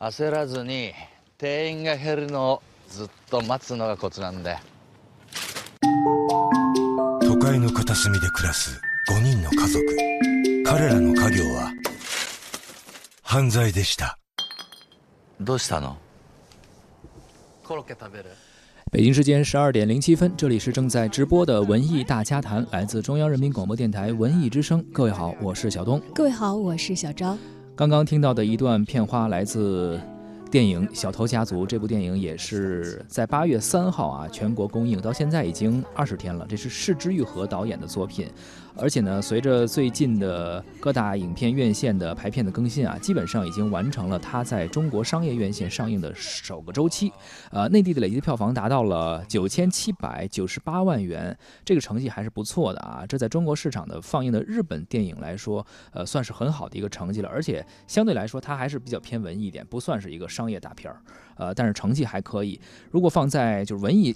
焦らずに定員が減るのをずっと待つのがコツなんだよ都会の片隅で暮らす5人の家族彼らの家業は犯罪でしたどうしたの？コロッケ食べる北京时间十二点零七分，这里是正在直播的文艺大家谈，来自中央人民广播电台文艺之声。各位好，我是小东。各位好，我是小昭。刚刚听到的一段片花来自电影《小偷家族》。这部电影也是在八月三号啊全国公映，到现在已经二十天了。这是市之愈合导演的作品。而且呢，随着最近的各大影片院线的排片的更新啊，基本上已经完成了它在中国商业院线上映的首个周期。呃，内地的累计票房达到了九千七百九十八万元，这个成绩还是不错的啊。这在中国市场的放映的日本电影来说，呃，算是很好的一个成绩了。而且相对来说，它还是比较偏文艺一点，不算是一个商业大片儿。呃，但是成绩还可以。如果放在就是文艺。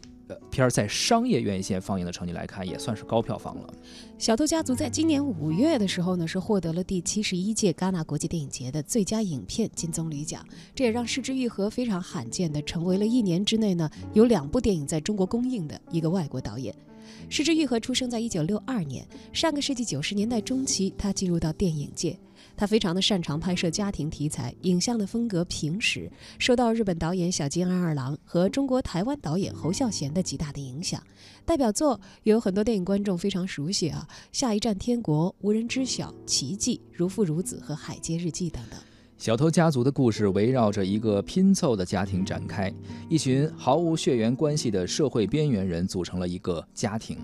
片儿在商业院线放映的成绩来看，也算是高票房了。《小偷家族》在今年五月的时候呢，是获得了第七十一届戛纳国际电影节的最佳影片金棕榈奖，这也让《失之愈合》非常罕见的成为了一年之内呢有两部电影在中国公映的一个外国导演。失之愈合出生在一九六二年，上个世纪九十年代中期，他进入到电影界。他非常的擅长拍摄家庭题材，影像的风格平实，受到日本导演小津安二郎和中国台湾导演侯孝贤的极大的影响。代表作有很多电影观众非常熟悉啊，《下一站天国》《无人知晓》《奇迹》《如父如子》和《海街日记》等等。小偷家族的故事围绕着一个拼凑的家庭展开，一群毫无血缘关系的社会边缘人组成了一个家庭，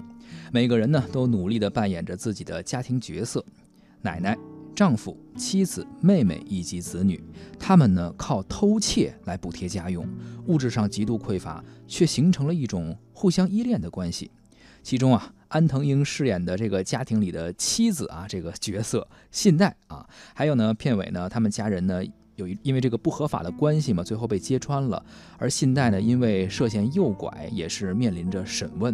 每个人呢都努力地扮演着自己的家庭角色，奶奶。丈夫、妻子、妹妹以及子女，他们呢靠偷窃来补贴家用，物质上极度匮乏，却形成了一种互相依恋的关系。其中啊，安藤英饰演的这个家庭里的妻子啊，这个角色信代啊，还有呢，片尾呢，他们家人呢。有一因为这个不合法的关系嘛，最后被揭穿了。而信贷呢，因为涉嫌诱拐，也是面临着审问。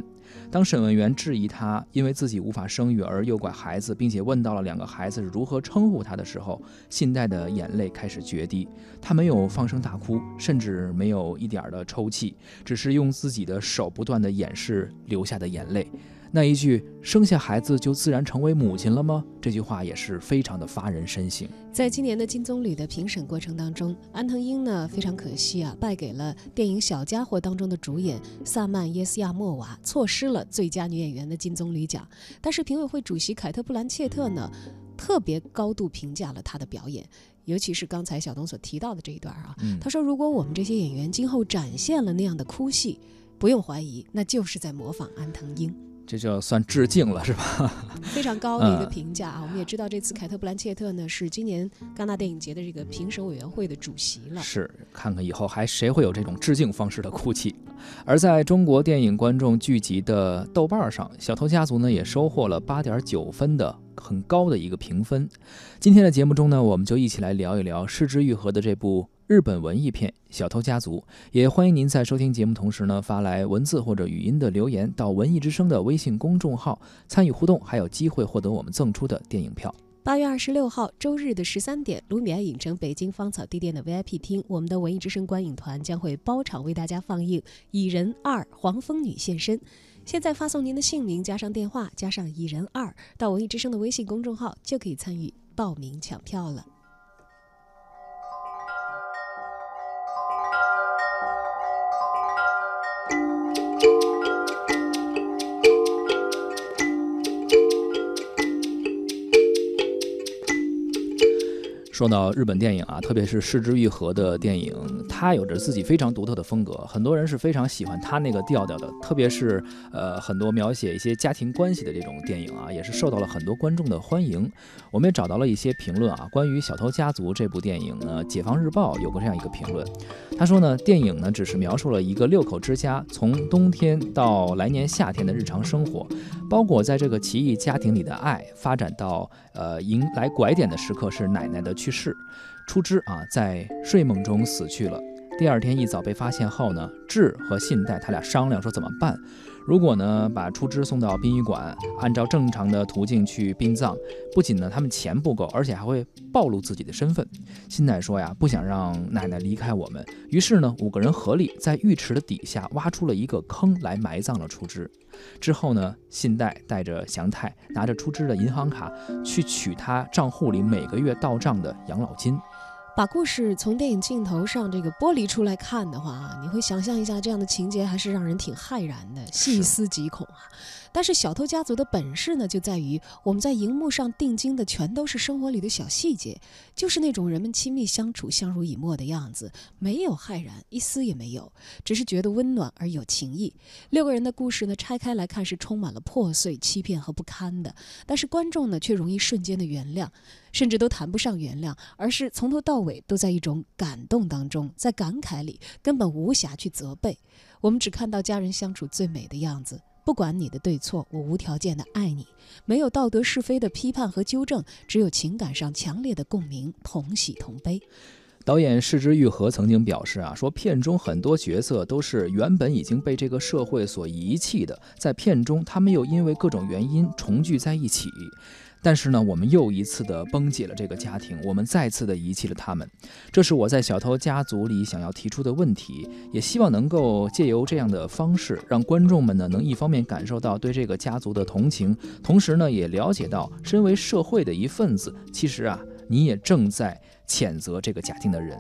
当审问员质疑他因为自己无法生育而诱拐孩子，并且问到了两个孩子如何称呼他的时候，信贷的眼泪开始决堤。他没有放声大哭，甚至没有一点的抽泣，只是用自己的手不断的掩饰流下的眼泪。那一句“生下孩子就自然成为母亲了吗？”这句话也是非常的发人深省。在今年的金棕榈的评审过程当中，安藤英呢非常可惜啊，败给了电影《小家伙》当中的主演萨曼耶斯亚莫娃，错失了最佳女演员的金棕榈奖。但是评委会主席凯特布兰切特呢，特别高度评价了她的表演，尤其是刚才小东所提到的这一段啊，他说：“如果我们这些演员今后展现了那样的哭戏，不用怀疑，那就是在模仿安藤英。”这就算致敬了，是吧？非常高的一个评价啊！我们也知道，这次凯特·布兰切特呢是今年戛纳电影节的这个评审委员会的主席了。是，看看以后还谁会有这种致敬方式的哭泣。而在中国电影观众聚集的豆瓣上，《小偷家族》呢也收获了八点九分的很高的一个评分。今天的节目中呢，我们就一起来聊一聊失之愈合的这部。日本文艺片《小偷家族》，也欢迎您在收听节目同时呢，发来文字或者语音的留言到文艺之声的微信公众号参与互动，还有机会获得我们赠出的电影票。八月二十六号周日的十三点，卢米埃影城北京芳草地店的 VIP 厅，我们的文艺之声观影团将会包场为大家放映《蚁人二：黄蜂女现身》。现在发送您的姓名加上电话加上“蚁人二”到文艺之声的微信公众号，就可以参与报名抢票了。说到日本电影啊，特别是失之愈合的电影，它有着自己非常独特的风格，很多人是非常喜欢它那个调调的。特别是呃，很多描写一些家庭关系的这种电影啊，也是受到了很多观众的欢迎。我们也找到了一些评论啊，关于《小偷家族》这部电影呢，《解放日报》有过这样一个评论，他说呢，电影呢只是描述了一个六口之家从冬天到来年夏天的日常生活，包裹在这个奇异家庭里的爱，发展到呃迎来拐点的时刻是奶奶的去。是，出之啊，在睡梦中死去了。第二天一早被发现后呢，智和信代他俩商量说怎么办。如果呢把出枝送到殡仪馆，按照正常的途径去殡葬，不仅呢他们钱不够，而且还会暴露自己的身份。信代说呀，不想让奶奶离开我们，于是呢五个人合力在浴池的底下挖出了一个坑来埋葬了出枝。之后呢，信代带着祥太拿着出枝的银行卡去取他账户里每个月到账的养老金。把故事从电影镜头上这个剥离出来看的话啊，你会想象一下这样的情节，还是让人挺骇然的，细思极恐啊。但是小偷家族的本事呢，就在于我们在荧幕上定睛的全都是生活里的小细节，就是那种人们亲密相处、相濡以沫的样子，没有骇然，一丝也没有，只是觉得温暖而有情意。六个人的故事呢，拆开来看是充满了破碎、欺骗和不堪的，但是观众呢，却容易瞬间的原谅，甚至都谈不上原谅，而是从头到尾都在一种感动当中，在感慨里根本无暇去责备，我们只看到家人相处最美的样子。不管你的对错，我无条件的爱你，没有道德是非的批判和纠正，只有情感上强烈的共鸣，同喜同悲。导演释之玉和曾经表示啊，说片中很多角色都是原本已经被这个社会所遗弃的，在片中他们又因为各种原因重聚在一起。但是呢，我们又一次的崩解了这个家庭，我们再次的遗弃了他们。这是我在《小偷家族》里想要提出的问题，也希望能够借由这样的方式，让观众们呢能一方面感受到对这个家族的同情，同时呢也了解到，身为社会的一份子，其实啊，你也正在谴责这个家庭的人。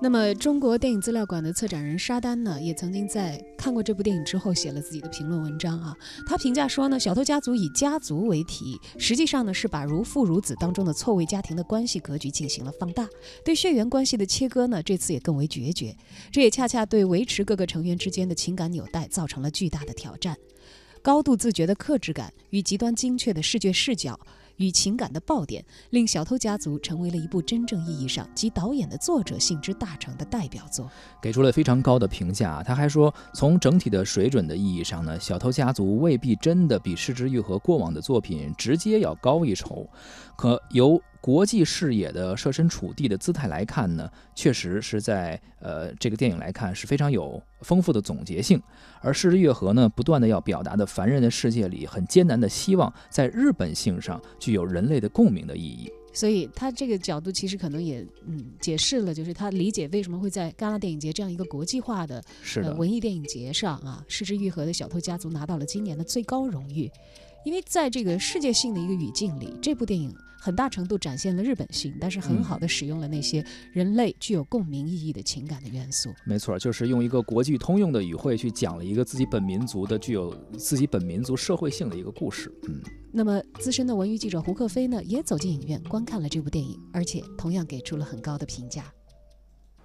那么，中国电影资料馆的策展人沙丹呢，也曾经在看过这部电影之后写了自己的评论文章啊。他评价说呢，《小偷家族》以家族为题，实际上呢是把如父如子当中的错位家庭的关系格局进行了放大，对血缘关系的切割呢，这次也更为决绝。这也恰恰对维持各个成员之间的情感纽带造成了巨大的挑战。高度自觉的克制感与极端精确的视觉视角。与情感的爆点，令《小偷家族》成为了一部真正意义上集导演的作者性之大成的代表作，给出了非常高的评价。他还说，从整体的水准的意义上呢，《小偷家族》未必真的比《失之愈合》过往的作品直接要高一筹，可由。国际视野的设身处地的姿态来看呢，确实是在呃这个电影来看是非常有丰富的总结性。而《失之愈合》呢，不断的要表达的凡人的世界里很艰难的希望，在日本性上具有人类的共鸣的意义。所以他这个角度其实可能也嗯解释了，就是他理解为什么会在戛纳电影节这样一个国际化的呃文艺电影节上啊，《失之愈合》的小偷家族拿到了今年的最高荣誉。因为在这个世界性的一个语境里，这部电影很大程度展现了日本性，但是很好的使用了那些人类具有共鸣意义的情感的元素。没错，就是用一个国际通用的语汇去讲了一个自己本民族的具有自己本民族社会性的一个故事。嗯，那么资深的文娱记者胡克飞呢，也走进影院观看了这部电影，而且同样给出了很高的评价。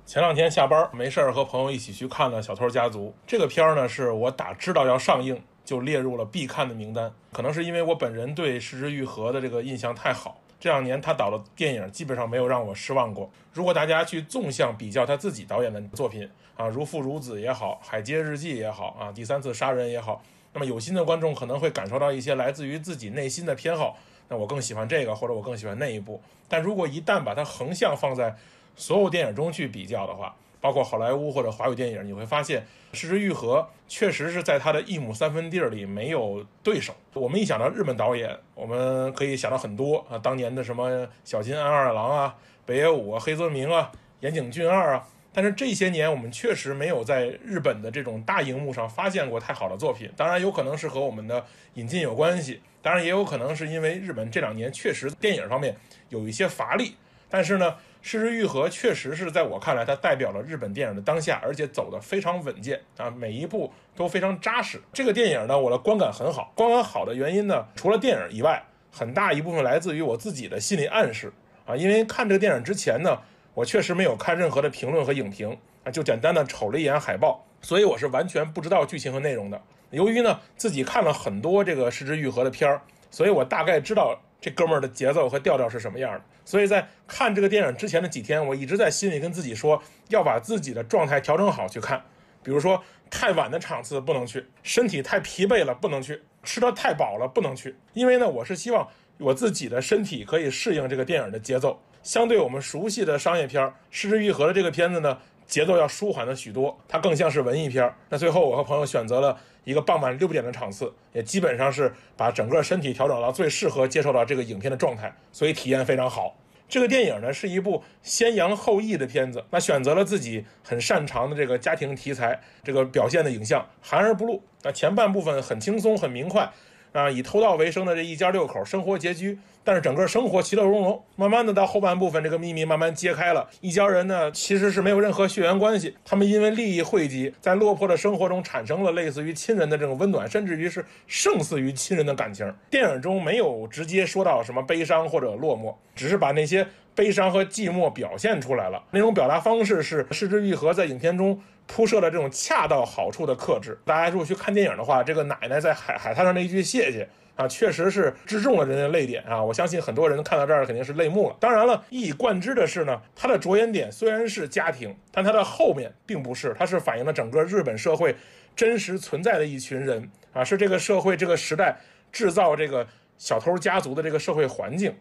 前两天下班没事儿，和朋友一起去看了《小偷家族》这个片儿呢，是我打知道要上映。就列入了必看的名单，可能是因为我本人对石之愈合的这个印象太好，这两年他导的电影基本上没有让我失望过。如果大家去纵向比较他自己导演的作品啊，如父如子也好，海街日记也好啊，第三次杀人也好，那么有心的观众可能会感受到一些来自于自己内心的偏好。那我更喜欢这个，或者我更喜欢那一部。但如果一旦把它横向放在所有电影中去比较的话，包括好莱坞或者华语电影，你会发现《失之愈合》确实是在它的一亩三分地儿里没有对手。我们一想到日本导演，我们可以想到很多啊，当年的什么小津安二郎啊、北野武啊、黑泽明啊、岩井俊二啊。但是这些年我们确实没有在日本的这种大荧幕上发现过太好的作品。当然有可能是和我们的引进有关系，当然也有可能是因为日本这两年确实电影方面有一些乏力。但是呢。《失之愈合》确实是在我看来，它代表了日本电影的当下，而且走得非常稳健啊，每一步都非常扎实。这个电影呢，我的观感很好。观感好的原因呢，除了电影以外，很大一部分来自于我自己的心理暗示啊。因为看这个电影之前呢，我确实没有看任何的评论和影评啊，就简单的瞅了一眼海报，所以我是完全不知道剧情和内容的。由于呢，自己看了很多这个《失之愈合》的片儿，所以我大概知道。这哥们儿的节奏和调调是什么样的？所以在看这个电影之前的几天，我一直在心里跟自己说，要把自己的状态调整好去看。比如说，太晚的场次不能去，身体太疲惫了不能去，吃得太饱了不能去。因为呢，我是希望我自己的身体可以适应这个电影的节奏。相对我们熟悉的商业片《失之愈合》的这个片子呢，节奏要舒缓的许多，它更像是文艺片。那最后我和朋友选择了一个傍晚六点的场次，也基本上是把整个身体调整到最适合接受到这个影片的状态，所以体验非常好。这个电影呢是一部先扬后抑的片子，那选择了自己很擅长的这个家庭题材，这个表现的影像含而不露。那前半部分很轻松很明快。啊，以偷盗为生的这一家六口生活拮据，但是整个生活其乐融融。慢慢的到后半部分，这个秘密慢慢揭开了。一家人呢，其实是没有任何血缘关系，他们因为利益汇集，在落魄的生活中产生了类似于亲人的这种温暖，甚至于是胜似于亲人的感情。电影中没有直接说到什么悲伤或者落寞，只是把那些悲伤和寂寞表现出来了。那种表达方式是失之愈合在影片中。铺设了这种恰到好处的克制。大家如果去看电影的话，这个奶奶在海海滩上那一句谢谢啊，确实是击中了人的泪点啊。我相信很多人看到这儿肯定是泪目了。当然了，一以贯之的是呢，它的着眼点虽然是家庭，但它的后面并不是，它是反映了整个日本社会真实存在的一群人啊，是这个社会这个时代制造这个小偷家族的这个社会环境，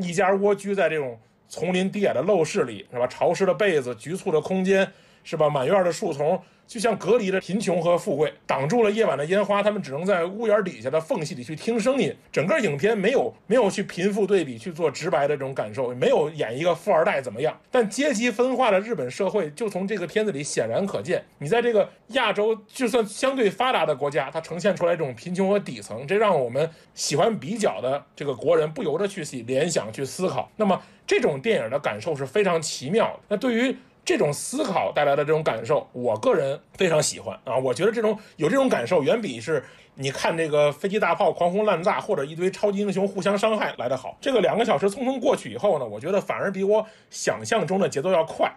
一家蜗居在这种丛林低矮的陋室里，是吧？潮湿的被子，局促的空间。是吧？满院的树丛就像隔离着贫穷和富贵，挡住了夜晚的烟花。他们只能在屋檐底下的缝隙里去听声音。整个影片没有没有去贫富对比去做直白的这种感受，没有演一个富二代怎么样。但阶级分化的日本社会就从这个片子里显然可见。你在这个亚洲就算相对发达的国家，它呈现出来这种贫穷和底层，这让我们喜欢比较的这个国人不由得去联想去思考。那么这种电影的感受是非常奇妙的。那对于这种思考带来的这种感受，我个人非常喜欢啊！我觉得这种有这种感受，远比是你看这个飞机大炮狂轰滥炸或者一堆超级英雄互相伤害来得好。这个两个小时匆匆过去以后呢，我觉得反而比我想象中的节奏要快，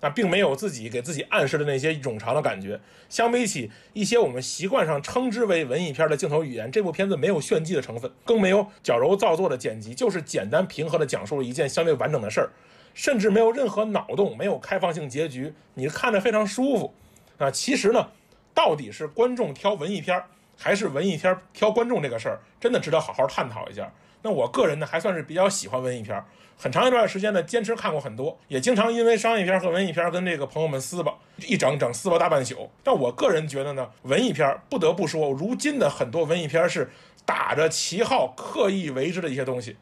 啊，并没有自己给自己暗示的那些冗长的感觉。相比起一些我们习惯上称之为文艺片的镜头语言，这部片子没有炫技的成分，更没有矫揉造作的剪辑，就是简单平和的讲述了一件相对完整的事儿。甚至没有任何脑洞，没有开放性结局，你看着非常舒服，啊，其实呢，到底是观众挑文艺片儿，还是文艺片儿挑观众这个事儿，真的值得好好探讨一下。那我个人呢，还算是比较喜欢文艺片儿，很长一段时间呢，坚持看过很多，也经常因为商业片和文艺片跟这个朋友们撕吧，一整整撕吧大半宿。但我个人觉得呢，文艺片儿不得不说，如今的很多文艺片是打着旗号刻意为之的一些东西。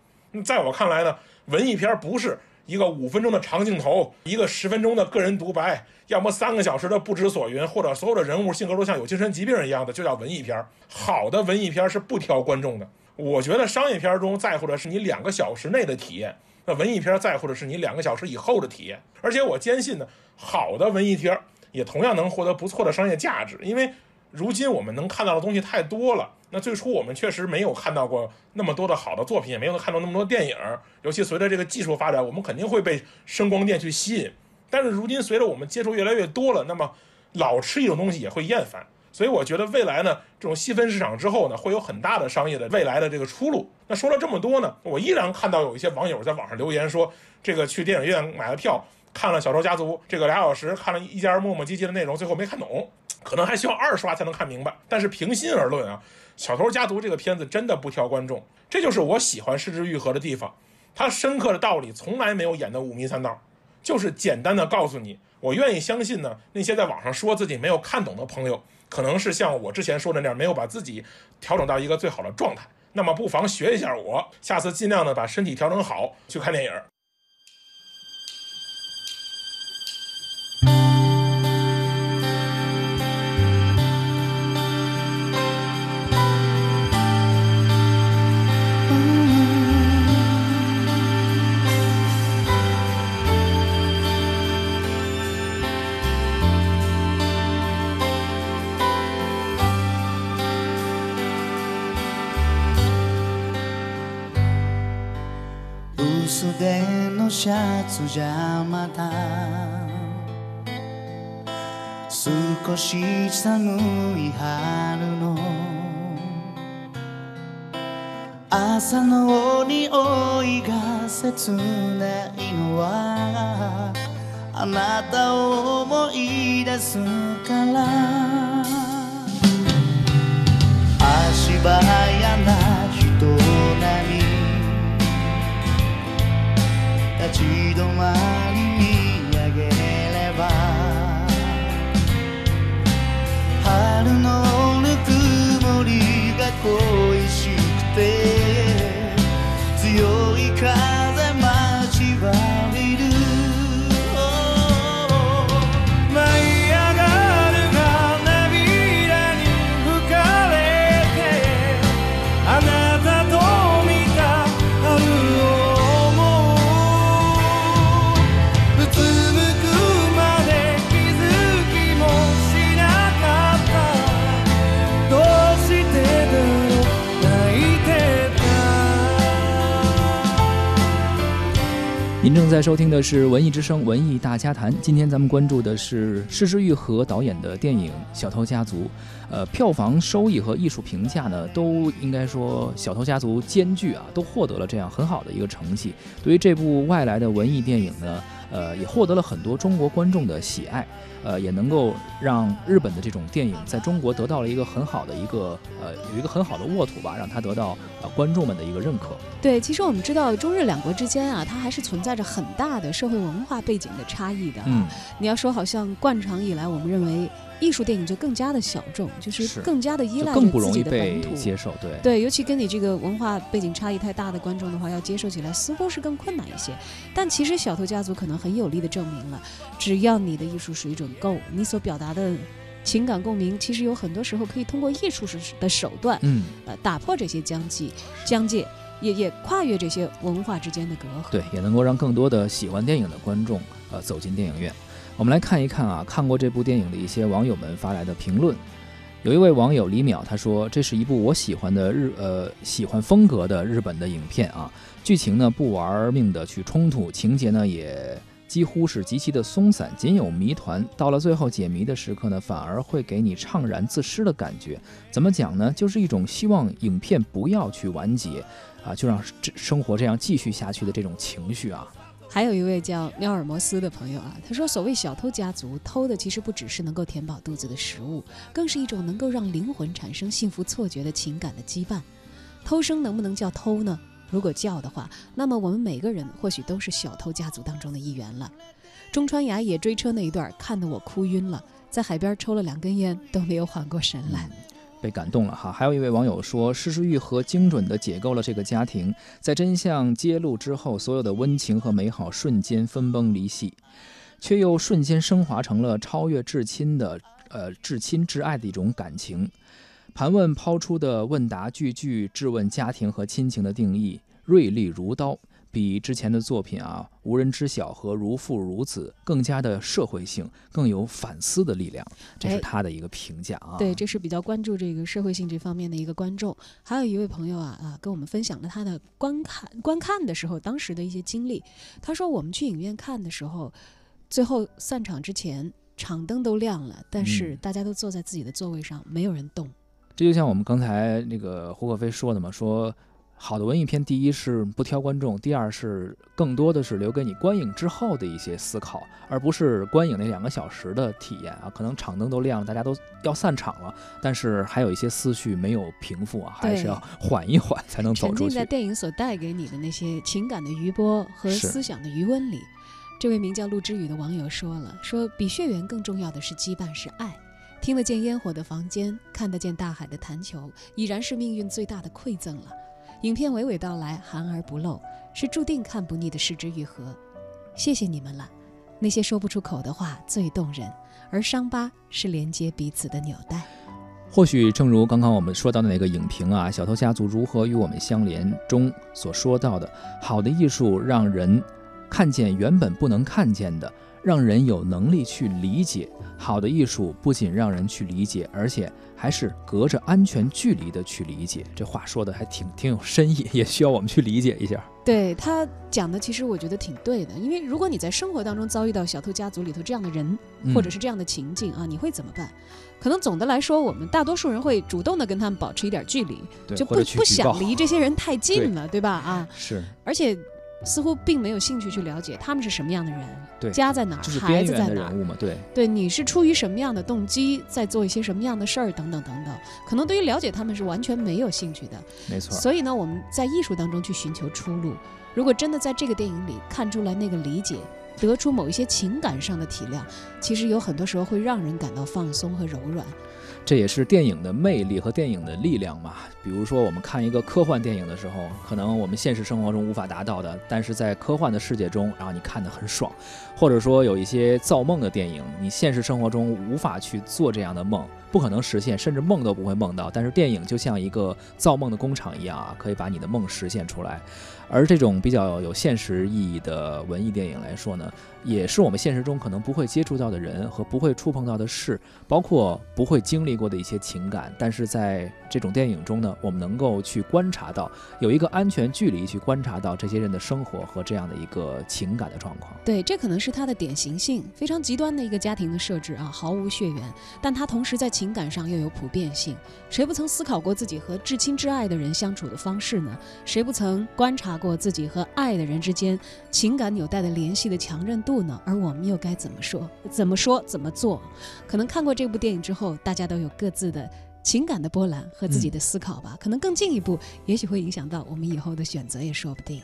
在我看来呢，文艺片不是。一个五分钟的长镜头，一个十分钟的个人独白，要么三个小时的不知所云，或者所有的人物性格都像有精神疾病一样的，就叫文艺片。好的文艺片是不挑观众的。我觉得商业片中在乎的是你两个小时内的体验，那文艺片在乎的是你两个小时以后的体验。而且我坚信呢，好的文艺片也同样能获得不错的商业价值，因为。如今我们能看到的东西太多了。那最初我们确实没有看到过那么多的好的作品，也没有看到那么多电影。尤其随着这个技术发展，我们肯定会被声光电去吸引。但是如今随着我们接触越来越多了，那么老吃一种东西也会厌烦。所以我觉得未来呢，这种细分市场之后呢，会有很大的商业的未来的这个出路。那说了这么多呢，我依然看到有一些网友在网上留言说，这个去电影院买了票，看了《小偷家族》这个俩小时，看了一家人磨磨唧唧的内容，最后没看懂。可能还需要二刷才能看明白，但是平心而论啊，《小偷家族》这个片子真的不挑观众，这就是我喜欢《失之愈合》的地方。它深刻的道理从来没有演的五迷三道，就是简单的告诉你，我愿意相信呢。那些在网上说自己没有看懂的朋友，可能是像我之前说的那样，没有把自己调整到一个最好的状态。那么不妨学一下我，下次尽量的把身体调整好去看电影。じゃまた。少し寒い春の。朝の匂いが切ないのは。あなたを思い出すから。足早な立ち止まり見上げれば春のぬくもりが恋しくて強い風在收听的是《文艺之声·文艺大家谈》，今天咱们关注的是失之愈合导演的电影《小偷家族》。呃，票房收益和艺术评价呢，都应该说《小偷家族》兼具啊，都获得了这样很好的一个成绩。对于这部外来的文艺电影呢，呃，也获得了很多中国观众的喜爱，呃，也能够让日本的这种电影在中国得到了一个很好的一个呃，有一个很好的沃土吧，让它得到呃观众们的一个认可。对，其实我们知道中日两国之间啊，它还是存在着很大的社会文化背景的差异的啊。嗯，你要说好像惯常以来，我们认为艺术电影就更加的小众，就是是更加的依赖更不容易着自己的被本土。接受。对，对，尤其跟你这个文化背景差异太大的观众的话，要接受起来似乎是更困难一些。但其实《小偷家族》可能很有力的证明了，只要你的艺术水准够，你所表达的情感共鸣，其实有很多时候可以通过艺术的手段，嗯。呃，打破这些疆界，疆界，也也跨越这些文化之间的隔阂。对，也能够让更多的喜欢电影的观众呃走进电影院。我们来看一看啊，看过这部电影的一些网友们发来的评论。有一位网友李淼他说：“这是一部我喜欢的日呃喜欢风格的日本的影片啊，剧情呢不玩命的去冲突，情节呢也几乎是极其的松散，仅有谜团。到了最后解谜的时刻呢，反而会给你怅然自失的感觉。怎么讲呢？就是一种希望影片不要去完结，啊，就让这生活这样继续下去的这种情绪啊。”还有一位叫喵尔摩斯的朋友啊，他说：“所谓小偷家族，偷的其实不只是能够填饱肚子的食物，更是一种能够让灵魂产生幸福错觉的情感的羁绊。偷生能不能叫偷呢？如果叫的话，那么我们每个人或许都是小偷家族当中的一员了。中川雅也追车那一段，看得我哭晕了，在海边抽了两根烟都没有缓过神来。被感动了哈。还有一位网友说，失之愈合精准地解构了这个家庭，在真相揭露之后，所有的温情和美好瞬间分崩离析，却又瞬间升华成了超越至亲的呃至亲至爱的一种感情。盘问抛出的问答句句质问家庭和亲情的定义，锐利如刀。比之前的作品啊，《无人知晓》和《如父如子》更加的社会性，更有反思的力量，这是哎他的一个评价啊。对，这是比较关注这个社会性这方面的一个观众。还有一位朋友啊啊，跟我们分享了他的观看观看的时候当时的一些经历。他说，我们去影院看的时候，最后散场之前，场灯都亮了，但是嗯大家都坐在自己的座位上，没有人动。这就像我们刚才那个胡可飞说的嘛，说好的文艺片，第一是不挑观众，第二是更多的是留给你观影之后的一些思考，而不是观影那两个小时的体验啊。可能场灯都亮了，大家都要散场了，但是还有一些思绪没有平复啊，还是要缓一缓才能走出去沉浸在。电影所带给你的那些情感的余波和思想的余温里。这位名叫陆之宇的网友说了：“说比血缘更重要的是羁绊，是爱。听得见烟火的房间，看得见大海的弹球，已然是命运最大的馈赠了。影片娓娓道来，含而不露，是注定看不腻的失之愈合。谢谢你们了，那些说不出口的话最动人，而伤疤是连接彼此的纽带。”或许正如刚刚我们说到的那个影评啊，《小偷家族如何与我们相连》中所说到的，好的艺术让人看见原本不能看见的，让人有能力去理解。好的艺术不仅让人去理解，而且还是隔着安全距离的去理解。这话说的还挺挺有深意，也需要我们去理解一下。对他讲的，其实我觉得挺对的。因为如果你在生活当中遭遇到小偷家族里头这样的人，嗯或者是这样的情境啊，你会怎么办？可能总的来说，我们大多数人会主动的跟他们保持一点距离，就不不想离这些人太近了，对吧？啊，是而且似乎并没有兴趣去了解他们是什么样的人，对，家在哪儿，就是孩子在哪对，对，你是出于什么样的动机在做一些什么样的事儿，等等等等，可能对于了解他们是完全没有兴趣的。没错。所以呢，我们在艺术当中去寻求出路。如果真的在这个电影里看出来那个理解，得出某一些情感上的体谅，其实有很多时候会让人感到放松和柔软。这也是电影的魅力和电影的力量嘛。比如说，我们看一个科幻电影的时候，可能我们现实生活中无法达到的，但是在科幻的世界中，然后你看得很爽。或者说，有一些造梦的电影，你现实生活中无法去做这样的梦，不可能实现，甚至梦都不会梦到。但是电影就像一个造梦的工厂一样啊，可以把你的梦实现出来。而这种比较有现实意义的文艺电影来说呢，也是我们现实中可能不会接触到的人和不会触碰到的事，包括不会经历过的一些情感。但是在这种电影中呢，我们能够去观察到，有一个安全距离去观察到这些人的生活和这样的一个情感的状况。对，这可能是它的典型性，非常极端的一个家庭的设置啊，毫无血缘，但它同时在情感上又有普遍性。谁不曾思考过自己和至亲至爱的人相处的方式呢？谁不曾观察过自己和爱的人之间情感纽带的联系的强韧度呢？而我们又该怎么说？怎么说？怎么做？可能看过这部电影之后，大家都有各自的情感的波澜和自己的思考吧。可能更进一步，也许会影响到我们以后的选择，也说不定。